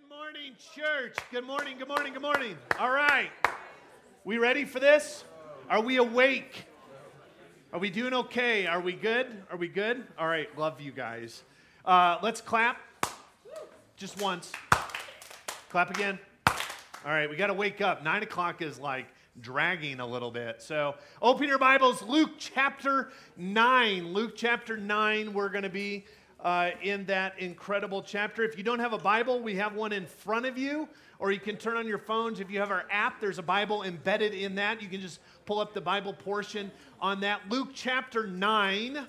Good morning, church. Good morning, good morning, good morning. All right. We ready for this? Are we awake? Are we doing okay? Are we good? Are we good? All right, love you guys. Uh, let's clap. Just once. Clap again. All right, we got to wake up. Nine o'clock is like dragging a little bit. So open your Bibles, Luke chapter 9. Luke chapter 9, we're going to be uh, in that incredible chapter. If you don't have a Bible, we have one in front of you, or you can turn on your phones. If you have our app, there's a Bible embedded in that. You can just pull up the Bible portion on that. Luke chapter 9.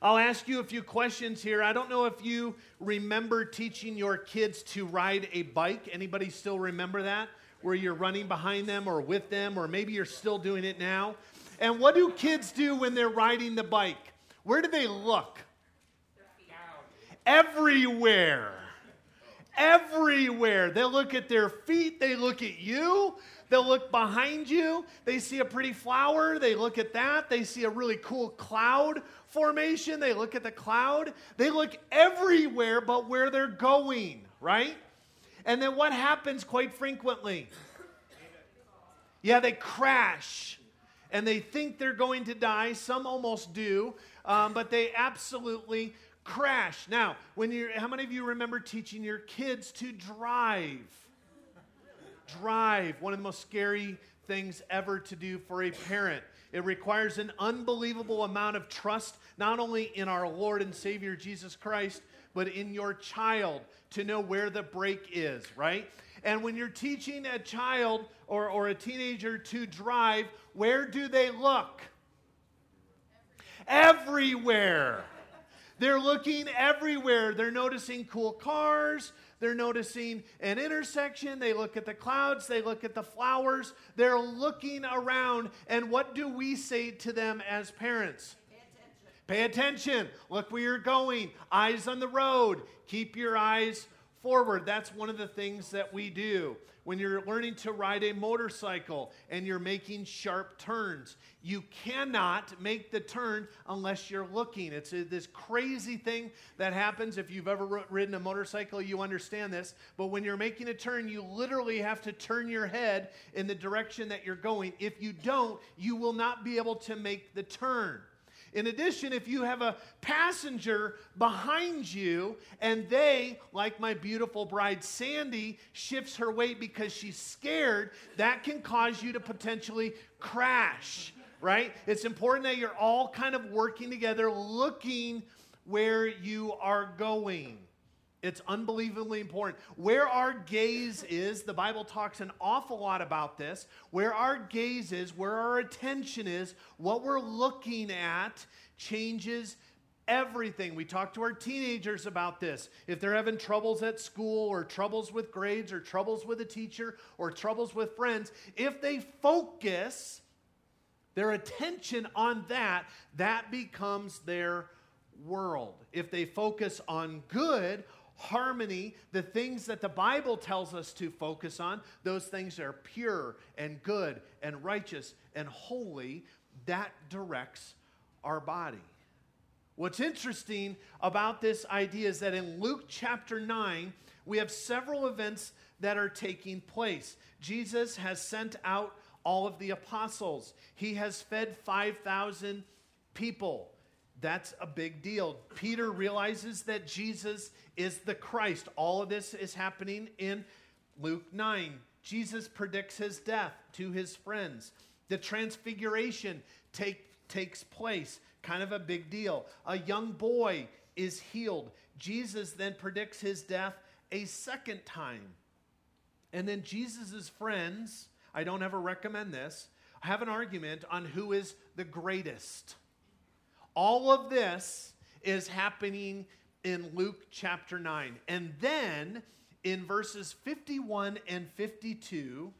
I'll ask you a few questions here. I don't know if you remember teaching your kids to ride a bike. Anybody still remember that? Where you're running behind them or with them, or maybe you're still doing it now. And what do kids do when they're riding the bike? Where do they look? Everywhere. Everywhere. They look at their feet, they look at you, they'll look behind you, they see a pretty flower, they look at that, they see a really cool cloud formation, they look at the cloud, they look everywhere but where they're going, right? And then what happens quite frequently? Yeah, they crash and they think they're going to die. Some almost do, um, but they absolutely crash. Now, when you how many of you remember teaching your kids to drive? drive, one of the most scary things ever to do for a parent. It requires an unbelievable amount of trust, not only in our Lord and Savior Jesus Christ, but in your child to know where the brake is, right? And when you're teaching a child or, or a teenager to drive, where do they look? Everywhere. They're looking everywhere. They're noticing cool cars. They're noticing an intersection. They look at the clouds. They look at the flowers. They're looking around. And what do we say to them as parents? Pay attention. Pay attention. Look where you're going. Eyes on the road. Keep your eyes forward. That's one of the things that we do. When you're learning to ride a motorcycle and you're making sharp turns, you cannot make the turn unless you're looking. It's a, this crazy thing that happens. If you've ever ridden a motorcycle, you understand this. But when you're making a turn, you literally have to turn your head in the direction that you're going. If you don't, you will not be able to make the turn. In addition, if you have a passenger behind you and they, like my beautiful bride Sandy, shifts her weight because she's scared, that can cause you to potentially crash, right? It's important that you're all kind of working together, looking where you are going. It's unbelievably important. Where our gaze is, the Bible talks an awful lot about this. Where our gaze is, where our attention is, what we're looking at changes everything. We talk to our teenagers about this. If they're having troubles at school or troubles with grades or troubles with a teacher or troubles with friends, if they focus their attention on that, that becomes their world. If they focus on good, harmony, the things that the Bible tells us to focus on, those things are pure and good and righteous and holy, that directs our body. What's interesting about this idea is that in Luke chapter 9, we have several events that are taking place. Jesus has sent out all of the apostles, he has fed 5,000 people. That's a big deal. Peter realizes that Jesus is the Christ. All of this is happening in Luke 9. Jesus predicts his death to his friends. The transfiguration take, takes place, kind of a big deal. A young boy is healed. Jesus then predicts his death a second time. And then Jesus' friends, I don't ever recommend this, have an argument on who is the greatest. All of this is happening in Luke chapter 9. And then in verses 51 and 52,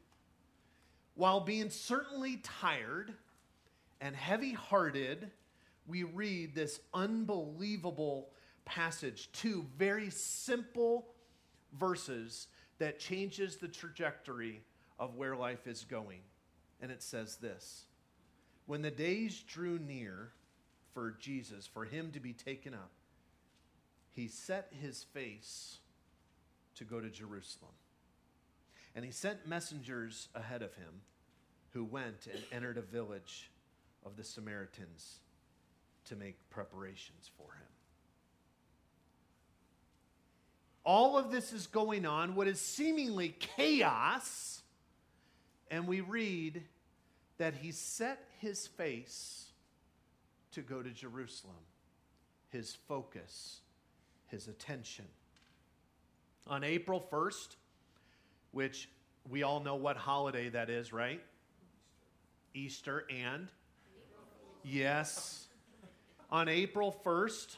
while being certainly tired and heavy hearted, we read this unbelievable passage, two very simple verses that changes the trajectory of where life is going. And it says this When the days drew near, for Jesus, for him to be taken up, he set his face to go to Jerusalem. And he sent messengers ahead of him who went and entered a village of the Samaritans to make preparations for him. All of this is going on, what is seemingly chaos, and we read that he set his face to go to Jerusalem, his focus, his attention. On April 1st, which we all know what holiday that is, right? Easter and? Yes. On April 1st,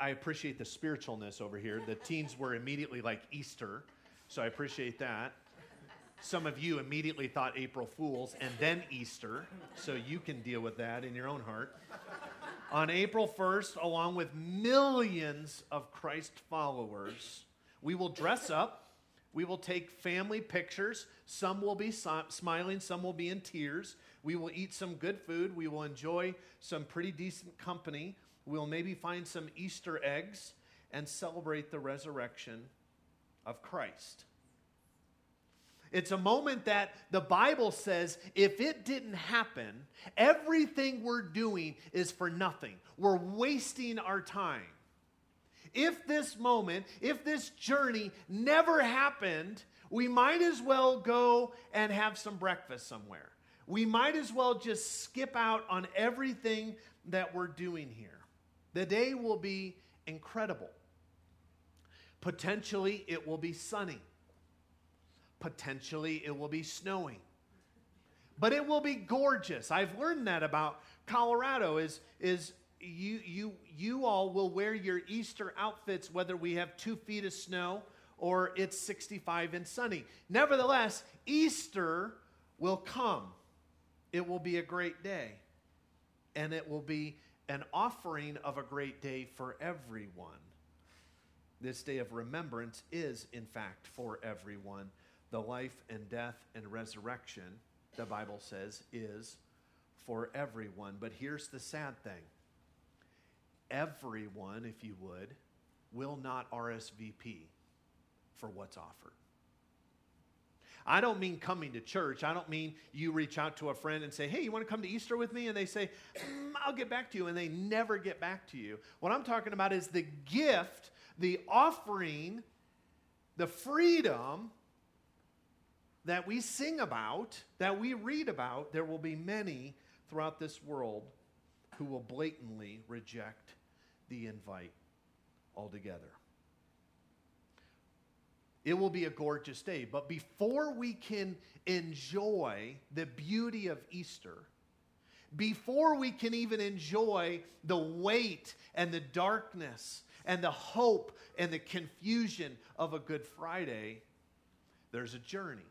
I appreciate the spiritualness over here. The teens were immediately like Easter, so I appreciate that. Some of you immediately thought April Fools and then Easter, so you can deal with that in your own heart. On April 1st, along with millions of Christ followers, we will dress up. We will take family pictures. Some will be smiling, some will be in tears. We will eat some good food. We will enjoy some pretty decent company. We'll maybe find some Easter eggs and celebrate the resurrection of Christ. It's a moment that the Bible says if it didn't happen, everything we're doing is for nothing. We're wasting our time. If this moment, if this journey never happened, we might as well go and have some breakfast somewhere. We might as well just skip out on everything that we're doing here. The day will be incredible. Potentially, it will be sunny potentially it will be snowing. But it will be gorgeous. I've learned that about Colorado is, is you, you, you all will wear your Easter outfits whether we have two feet of snow or it's 65 and sunny. Nevertheless, Easter will come. It will be a great day. And it will be an offering of a great day for everyone. This day of remembrance is, in fact, for everyone the life and death and resurrection, the Bible says, is for everyone. But here's the sad thing everyone, if you would, will not RSVP for what's offered. I don't mean coming to church. I don't mean you reach out to a friend and say, hey, you want to come to Easter with me? And they say, mm, I'll get back to you. And they never get back to you. What I'm talking about is the gift, the offering, the freedom that we sing about, that we read about, there will be many throughout this world who will blatantly reject the invite altogether. It will be a gorgeous day, but before we can enjoy the beauty of Easter, before we can even enjoy the weight and the darkness and the hope and the confusion of a Good Friday, there's a journey.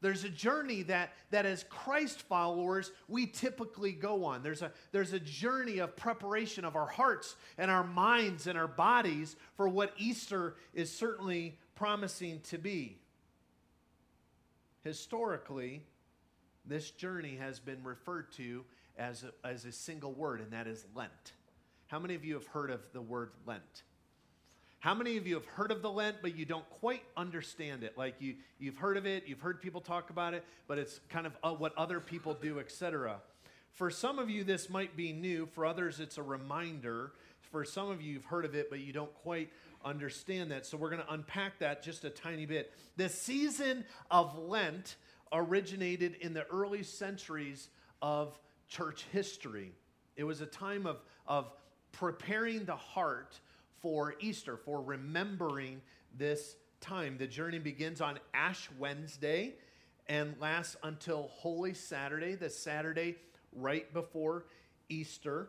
There's a journey that, that as Christ followers, we typically go on. There's a, there's a journey of preparation of our hearts and our minds and our bodies for what Easter is certainly promising to be. Historically, this journey has been referred to as a, as a single word, and that is Lent. How many of you have heard of the word Lent? How many of you have heard of the Lent, but you don't quite understand it? Like you, you've heard of it, you've heard people talk about it, but it's kind of uh, what other people do, etc. For some of you, this might be new. For others, it's a reminder. For some of you, you've heard of it, but you don't quite understand that. So we're going to unpack that just a tiny bit. The season of Lent originated in the early centuries of church history. It was a time of, of preparing the heart for Easter, for remembering this time. The journey begins on Ash Wednesday and lasts until Holy Saturday, the Saturday right before Easter.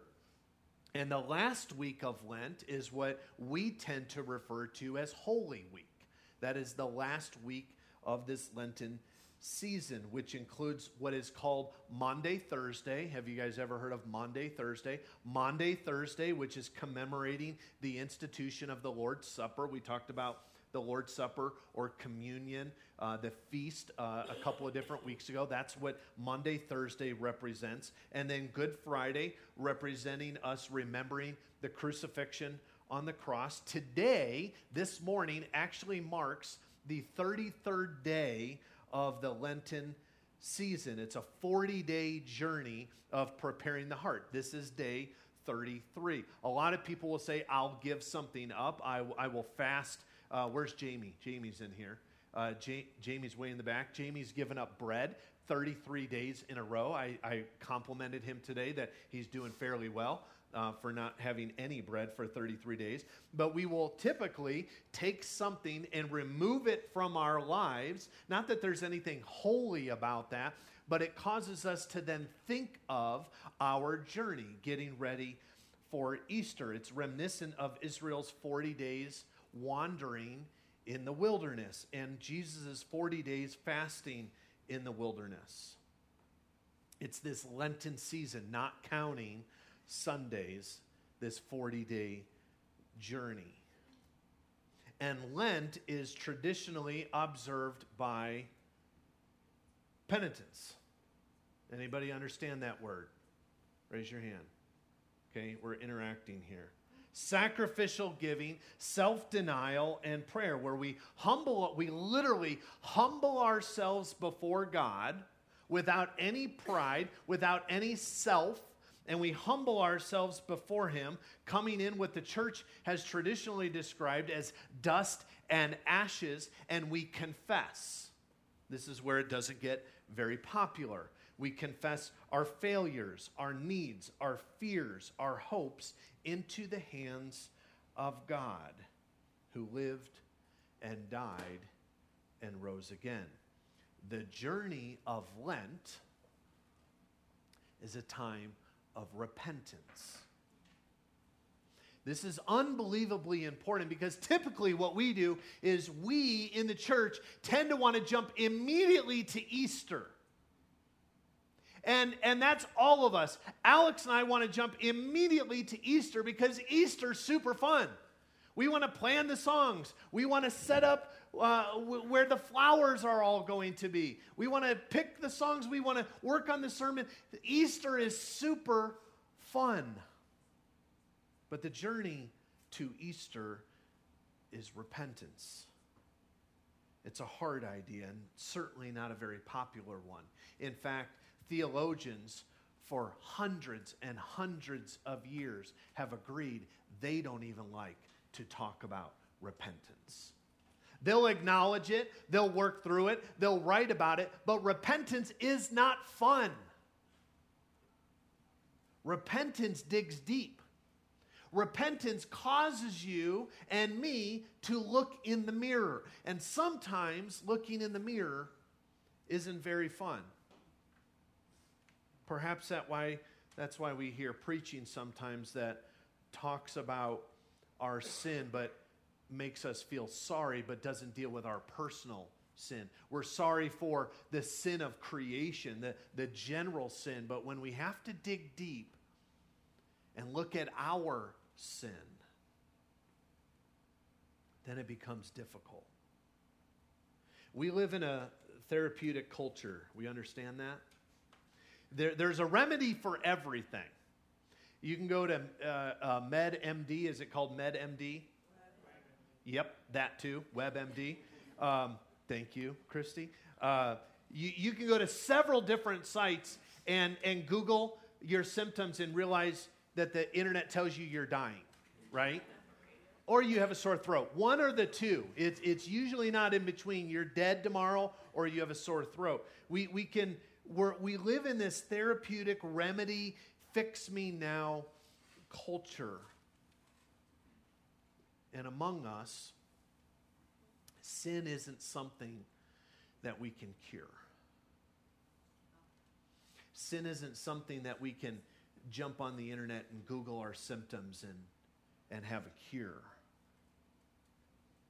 And the last week of Lent is what we tend to refer to as Holy Week. That is the last week of this Lenten season, which includes what is called Maundy Thursday. Have you guys ever heard of Maundy Thursday? Maundy Thursday, which is commemorating the institution of the Lord's Supper. We talked about the Lord's Supper or communion, uh, the feast, uh, a couple of different weeks ago. That's what Maundy, Thursday represents. And then Good Friday, representing us remembering the crucifixion on the cross. Today, this morning, actually marks the 33rd day of the Lenten season. It's a 40 day journey of preparing the heart. This is day 33. A lot of people will say, I'll give something up. I, I will fast. Uh, where's Jamie? Jamie's in here. Uh, J- Jamie's way in the back. Jamie's given up bread 33 days in a row. I, I complimented him today that he's doing fairly well. Uh, for not having any bread for 33 days. But we will typically take something and remove it from our lives. Not that there's anything holy about that, but it causes us to then think of our journey, getting ready for Easter. It's reminiscent of Israel's 40 days wandering in the wilderness and Jesus' 40 days fasting in the wilderness. It's this Lenten season, not counting Sundays, this 40 day journey. And Lent is traditionally observed by penitence. Anybody understand that word? Raise your hand. Okay, we're interacting here. Sacrificial giving, self denial, and prayer, where we humble, we literally humble ourselves before God without any pride, without any self, and we humble ourselves before Him, coming in what the church has traditionally described as dust and ashes, and we confess. This is where it doesn't get very popular. We confess our failures, our needs, our fears, our hopes into the hands of God who lived and died and rose again. The journey of Lent is a time of repentance. This is unbelievably important because typically what we do is we in the church tend to want to jump immediately to Easter. And, and that's all of us. Alex and I want to jump immediately to Easter because Easter's super fun. We want to plan the songs. We want to set up uh, w- where the flowers are all going to be. We want to pick the songs. We want to work on the sermon. Easter is super fun. But the journey to Easter is repentance. It's a hard idea and certainly not a very popular one. In fact, theologians for hundreds and hundreds of years have agreed they don't even like to talk about repentance. They'll acknowledge it, they'll work through it, they'll write about it, but repentance is not fun. Repentance digs deep. Repentance causes you and me to look in the mirror. And sometimes looking in the mirror isn't very fun. Perhaps that why, that's why we hear preaching sometimes that talks about our sin, but makes us feel sorry, but doesn't deal with our personal sin. We're sorry for the sin of creation, the, the general sin, but when we have to dig deep and look at our sin, then it becomes difficult. We live in a therapeutic culture. We understand that? There, there's a remedy for everything. You can go to uh, uh, MedMD. Is it called MedMD? Yep, that too, WebMD. Um, thank you, Christy. Uh, you, you can go to several different sites and, and Google your symptoms and realize that the internet tells you you're dying, right? Or you have a sore throat. One or the two. It's, it's usually not in between. You're dead tomorrow or you have a sore throat. We, we can we're, we live in this therapeutic remedy, fix me now culture. And among us, sin isn't something that we can cure. Sin isn't something that we can jump on the internet and Google our symptoms and, and have a cure.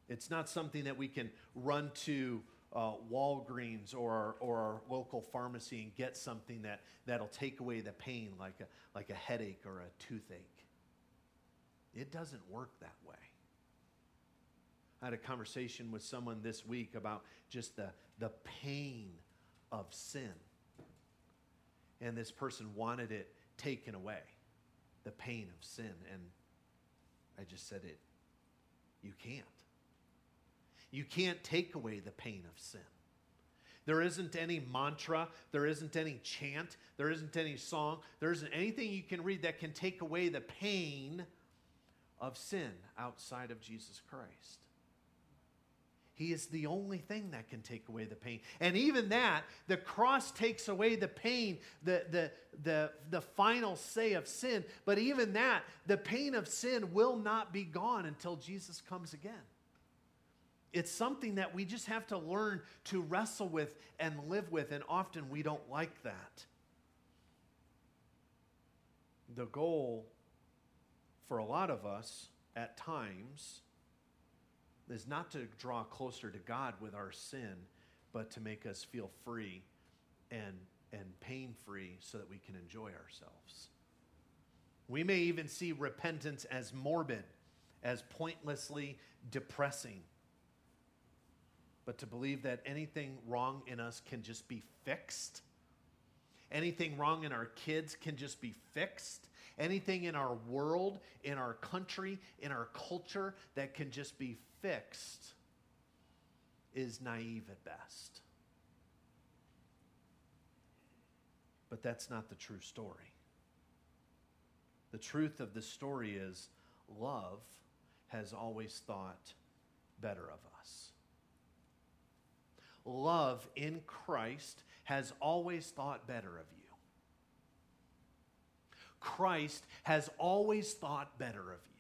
It's not something that we can run to uh, Walgreens or our, or our local pharmacy and get something that, that'll take away the pain, like a, like a headache or a toothache. It doesn't work that way. I had a conversation with someone this week about just the, the pain of sin. And this person wanted it taken away, the pain of sin. And I just said it. You can't. You can't take away the pain of sin. There isn't any mantra, there isn't any chant, there isn't any song, there isn't anything you can read that can take away the pain of sin outside of Jesus Christ. He is the only thing that can take away the pain. And even that, the cross takes away the pain, the, the, the, the final say of sin. But even that, the pain of sin will not be gone until Jesus comes again. It's something that we just have to learn to wrestle with and live with, and often we don't like that. The goal for a lot of us at times is not to draw closer to God with our sin, but to make us feel free and, and pain free so that we can enjoy ourselves. We may even see repentance as morbid, as pointlessly depressing. But to believe that anything wrong in us can just be fixed, anything wrong in our kids can just be fixed, anything in our world, in our country, in our culture that can just be fixed is naive at best. But that's not the true story. The truth of the story is love has always thought better of us. Love in Christ has always thought better of you. Christ has always thought better of you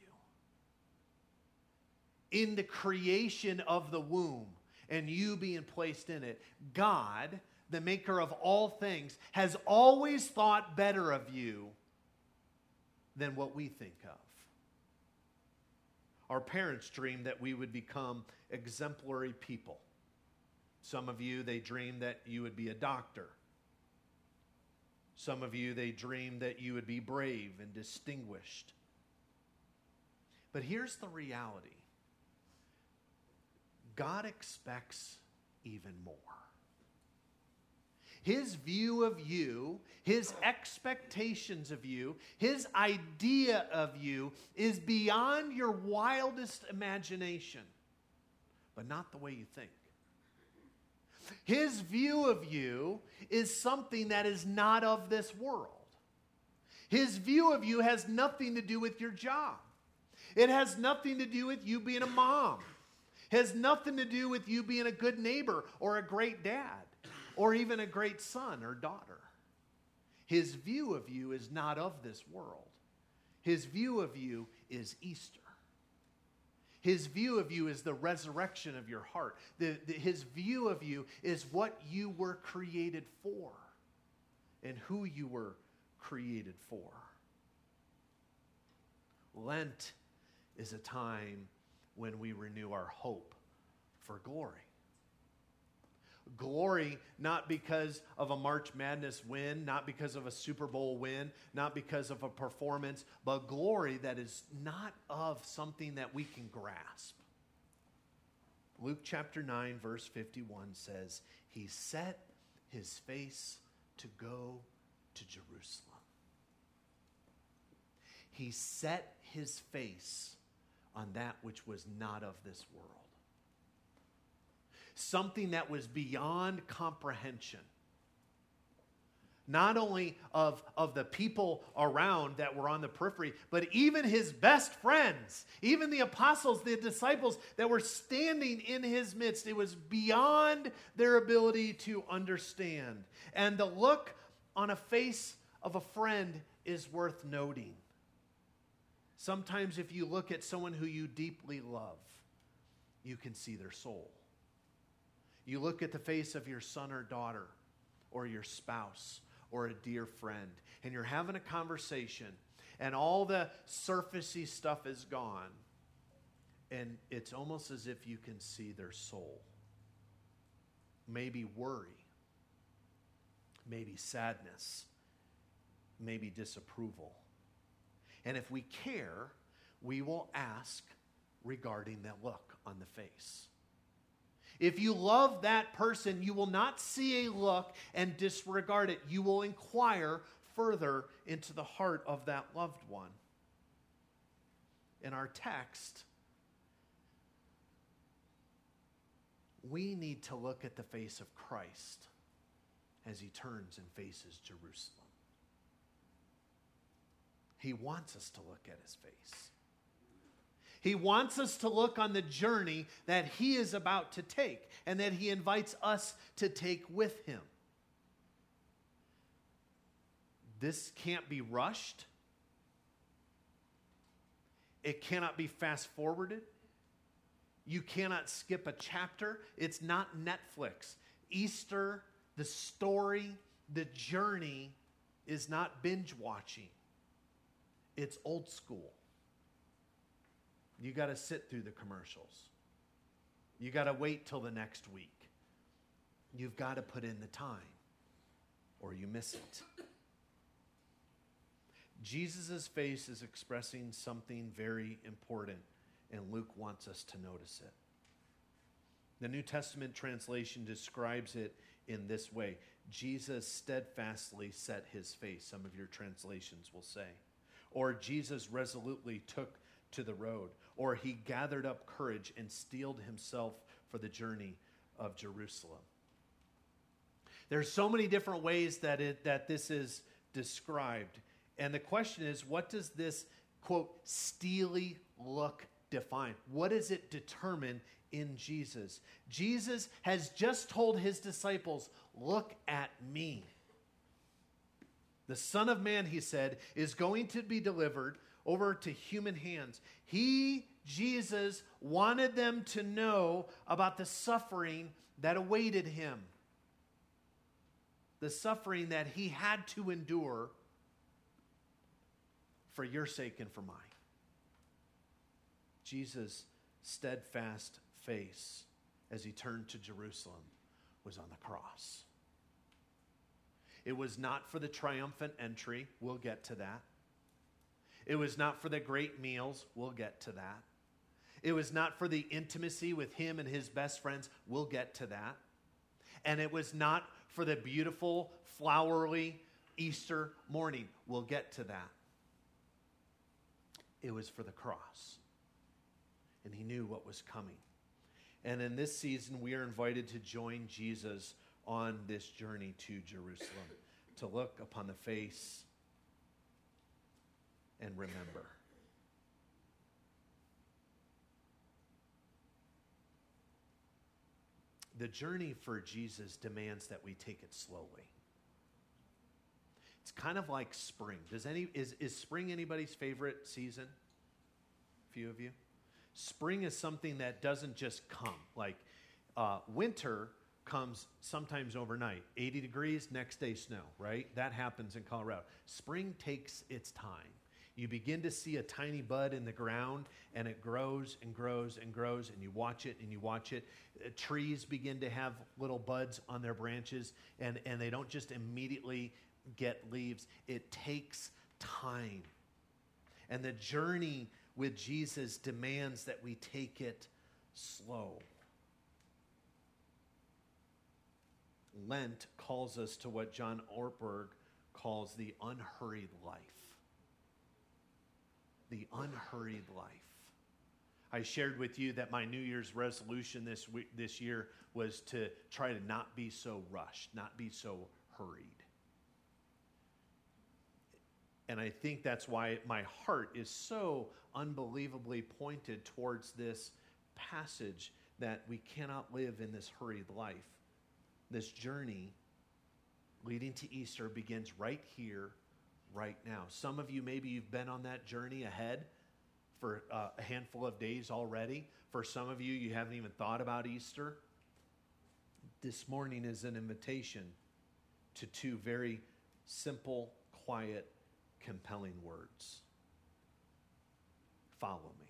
in the creation of the womb and you being placed in it, God, the maker of all things, has always thought better of you than what we think of. Our parents dreamed that we would become exemplary people. Some of you, they dreamed that you would be a doctor. Some of you, they dreamed that you would be brave and distinguished. But here's the reality God expects even more. His view of you, his expectations of you, his idea of you is beyond your wildest imagination, but not the way you think. His view of you is something that is not of this world. His view of you has nothing to do with your job. It has nothing to do with you being a mom has nothing to do with you being a good neighbor or a great dad or even a great son or daughter. His view of you is not of this world. His view of you is Easter. His view of you is the resurrection of your heart. The, the, his view of you is what you were created for and who you were created for. Lent is a time when we renew our hope for glory. Glory, not because of a March Madness win, not because of a Super Bowl win, not because of a performance, but glory that is not of something that we can grasp. Luke chapter 9, verse 51 says, He set his face to go to Jerusalem. He set his face on that which was not of this world. Something that was beyond comprehension. Not only of, of the people around that were on the periphery, but even his best friends, even the apostles, the disciples that were standing in his midst. It was beyond their ability to understand. And the look on a face of a friend is worth noting. Sometimes, if you look at someone who you deeply love, you can see their soul. You look at the face of your son or daughter, or your spouse, or a dear friend, and you're having a conversation, and all the surfacey stuff is gone, and it's almost as if you can see their soul. Maybe worry, maybe sadness, maybe disapproval and if we care, we will ask regarding that look on the face. If you love that person, you will not see a look and disregard it. You will inquire further into the heart of that loved one. in our text, we need to look at the face of Christ as he turns and faces Jerusalem. He wants us to look at his face. He wants us to look on the journey that he is about to take and that he invites us to take with him. This can't be rushed. It cannot be fast forwarded. You cannot skip a chapter. It's not Netflix. Easter, the story, the journey is not binge watching, it's old school. You got to sit through the commercials. You got to wait till the next week. You've got to put in the time or you miss it. Jesus' face is expressing something very important, and Luke wants us to notice it. The New Testament translation describes it in this way Jesus steadfastly set his face, some of your translations will say. Or Jesus resolutely took to the road. Or he gathered up courage and steeled himself for the journey of Jerusalem. There's so many different ways that, it, that this is described. And the question is, what does this, quote, steely look define? What does it determine in Jesus? Jesus has just told his disciples, Look at me. The Son of Man, he said, is going to be delivered over to human hands. He, Jesus, wanted them to know about the suffering that awaited him, the suffering that he had to endure for your sake and for mine. Jesus' steadfast face as he turned to Jerusalem was on the cross. It was not for the triumphant entry. We'll get to that. It was not for the great meals. We'll get to that. It was not for the intimacy with him and his best friends. We'll get to that. And it was not for the beautiful, flowery Easter morning. We'll get to that. It was for the cross. And he knew what was coming. And in this season, we are invited to join Jesus on this journey to Jerusalem, to look upon the face and remember. The journey for Jesus demands that we take it slowly. It's kind of like spring. Does any is, is spring anybody's favorite season? A few of you? Spring is something that doesn't just come. Like uh, winter comes sometimes overnight 80 degrees, next day snow, right? That happens in Colorado. Spring takes its time. You begin to see a tiny bud in the ground and it grows and grows and grows, and you watch it and you watch it. Uh, trees begin to have little buds on their branches, and, and they don't just immediately get leaves, it takes time. And the journey with Jesus demands that we take it slow. Lent calls us to what John Ortberg calls the unhurried life. The unhurried life. I shared with you that my New Year's resolution this week, this year was to try to not be so rushed, not be so hurried. And I think that's why my heart is so unbelievably pointed towards this passage that we cannot live in this hurried life. This journey leading to Easter begins right here, right now. Some of you, maybe you've been on that journey ahead for uh, a handful of days already. For some of you, you haven't even thought about Easter. This morning is an invitation to two very simple, quiet, compelling words Follow me.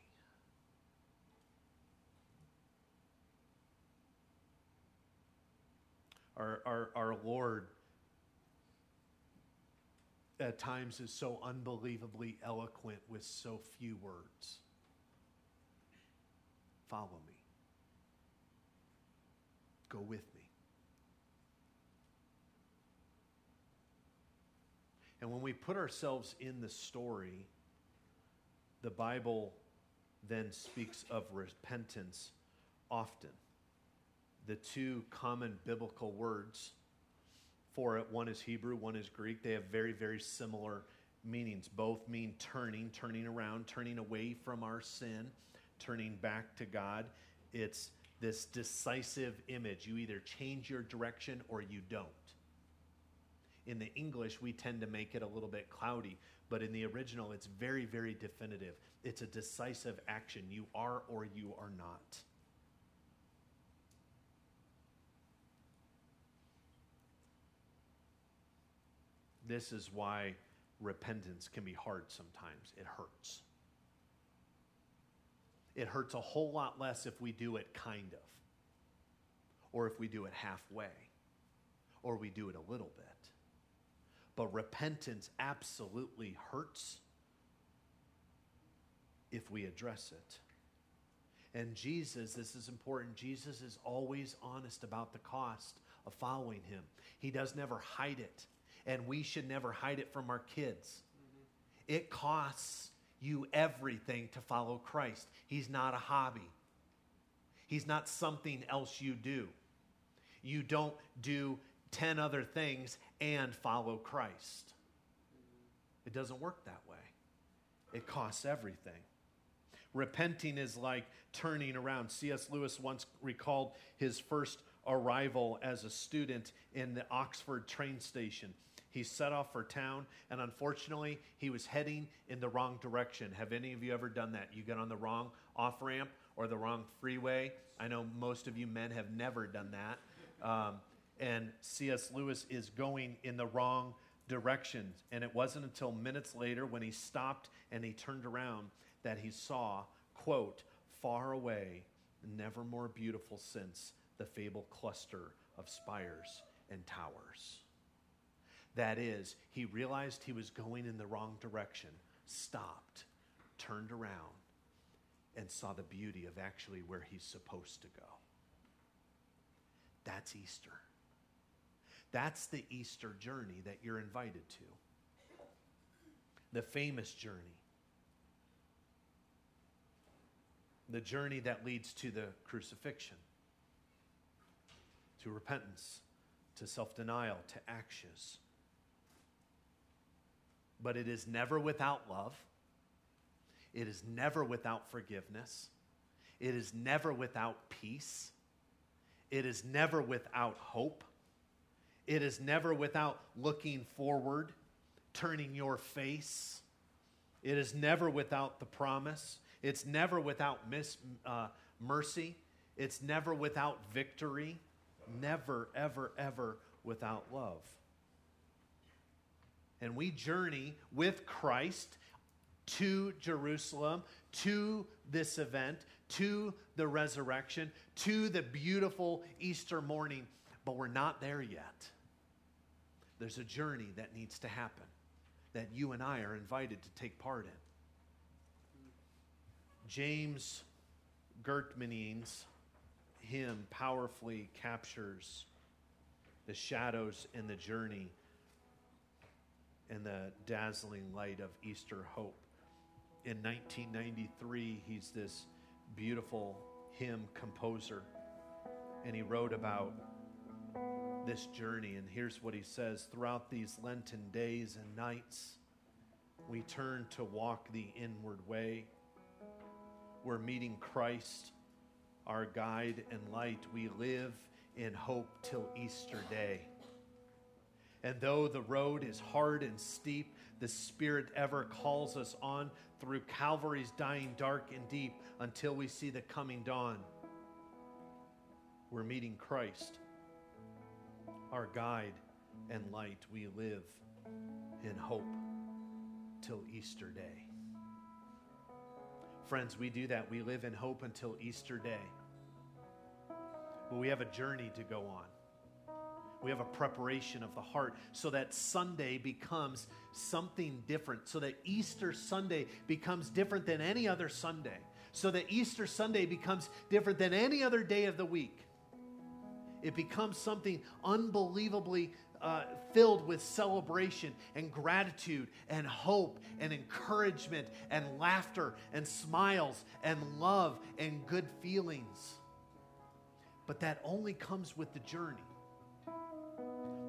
Our, our, our Lord at times is so unbelievably eloquent with so few words. Follow me. Go with me. And when we put ourselves in the story, the Bible then speaks of repentance often. The two common biblical words for it one is Hebrew, one is Greek. They have very, very similar meanings. Both mean turning, turning around, turning away from our sin, turning back to God. It's this decisive image. You either change your direction or you don't. In the English, we tend to make it a little bit cloudy, but in the original, it's very, very definitive. It's a decisive action. You are or you are not. This is why repentance can be hard sometimes. It hurts. It hurts a whole lot less if we do it kind of, or if we do it halfway, or we do it a little bit. But repentance absolutely hurts if we address it. And Jesus, this is important, Jesus is always honest about the cost of following him. He does never hide it, and we should never hide it from our kids. It costs you everything to follow Christ. He's not a hobby, He's not something else you do. You don't do 10 other things and follow Christ. It doesn't work that way, it costs everything. Repenting is like turning around. C.S. Lewis once recalled his first arrival as a student in the Oxford train station. He set off for town, and unfortunately, he was heading in the wrong direction. Have any of you ever done that? You get on the wrong off ramp or the wrong freeway? I know most of you men have never done that. Um, and C.S. Lewis is going in the wrong direction. And it wasn't until minutes later when he stopped and he turned around that he saw, quote, far away, never more beautiful since the fabled cluster of spires and towers. That is, he realized he was going in the wrong direction, stopped, turned around, and saw the beauty of actually where he's supposed to go. That's Easter. That's the Easter journey that you're invited to. The famous journey. The journey that leads to the crucifixion, to repentance, to self denial, to actions but it is never without love. It is never without forgiveness. It is never without peace. It is never without hope. It is never without looking forward, turning your face. It is never without the promise. It's never without mis- uh, mercy. It's never without victory. Never, ever, ever without love and we journey with Christ to Jerusalem, to this event, to the resurrection, to the beautiful Easter morning, but we're not there yet. There's a journey that needs to happen that you and I are invited to take part in. James Gertmenian's hymn powerfully captures the shadows and the journey and the dazzling light of Easter hope. In 1993, he's this beautiful hymn composer, and he wrote about this journey. And here's what he says Throughout these Lenten days and nights, we turn to walk the inward way. We're meeting Christ, our guide and light. We live in hope till Easter Day. And though the road is hard and steep, the Spirit ever calls us on through Calvary's dying dark and deep until we see the coming dawn. We're meeting Christ, our guide and light. We live in hope till Easter Day. Friends, we do that. We live in hope until Easter Day. But we have a journey to go on. We have a preparation of the heart so that Sunday becomes something different, so that Easter Sunday becomes different than any other Sunday, so that Easter Sunday becomes different than any other day of the week. It becomes something unbelievably uh, filled with celebration and gratitude and hope and encouragement and laughter and smiles and love and good feelings. But that only comes with the journey.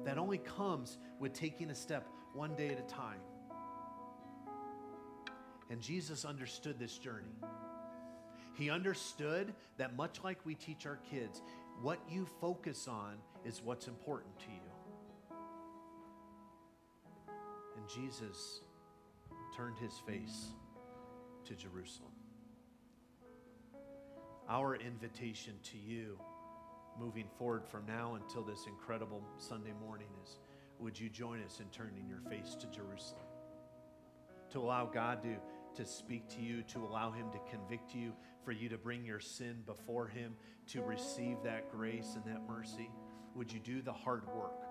That only comes with taking a step one day at a time. And Jesus understood this journey. He understood that much like we teach our kids, what you focus on is what's important to you. And Jesus turned his face to Jerusalem. Our invitation to you moving forward from now until this incredible Sunday morning is would you join us in turning your face to Jerusalem? To allow God to to speak to you, to allow Him to convict you, for you to bring your sin before Him, to receive that grace and that mercy? Would you do the hard work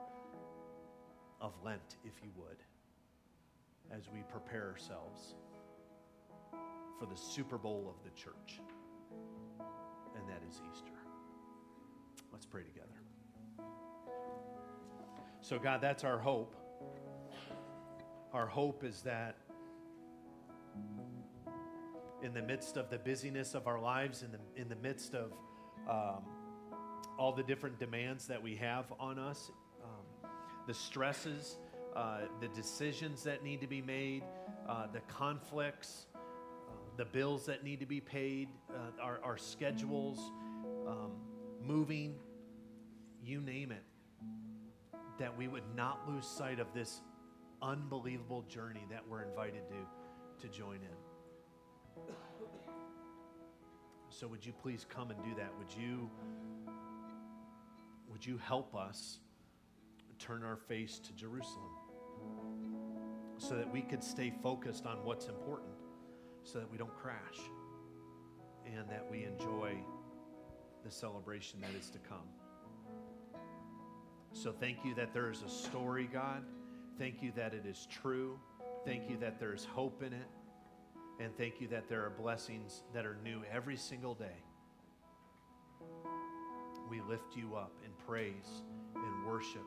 of Lent, if you would, as we prepare ourselves for the Super Bowl of the church? And that is Easter. Let's pray together. So, God, that's our hope. Our hope is that in the midst of the busyness of our lives, in the, in the midst of um, all the different demands that we have on us, um, the stresses, uh, the decisions that need to be made, uh, the conflicts, uh, the bills that need to be paid, uh, our, our, schedules, um, moving, you name it, that we would not lose sight of this unbelievable journey that we're invited to, to join in. So would you please come and do that? Would you would you help us turn our face to Jerusalem so that we could stay focused on what's important so that we don't crash and that we enjoy the celebration that is to come. So thank you that there is a story, God. Thank you that it is true. Thank you that there is hope in it. And thank you that there are blessings that are new every single day. We lift you up in praise and worship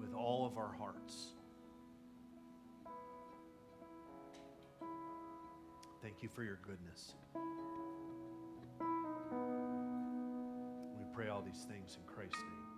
with all of our hearts. Thank you for your goodness. Pray all these things in Christ's name.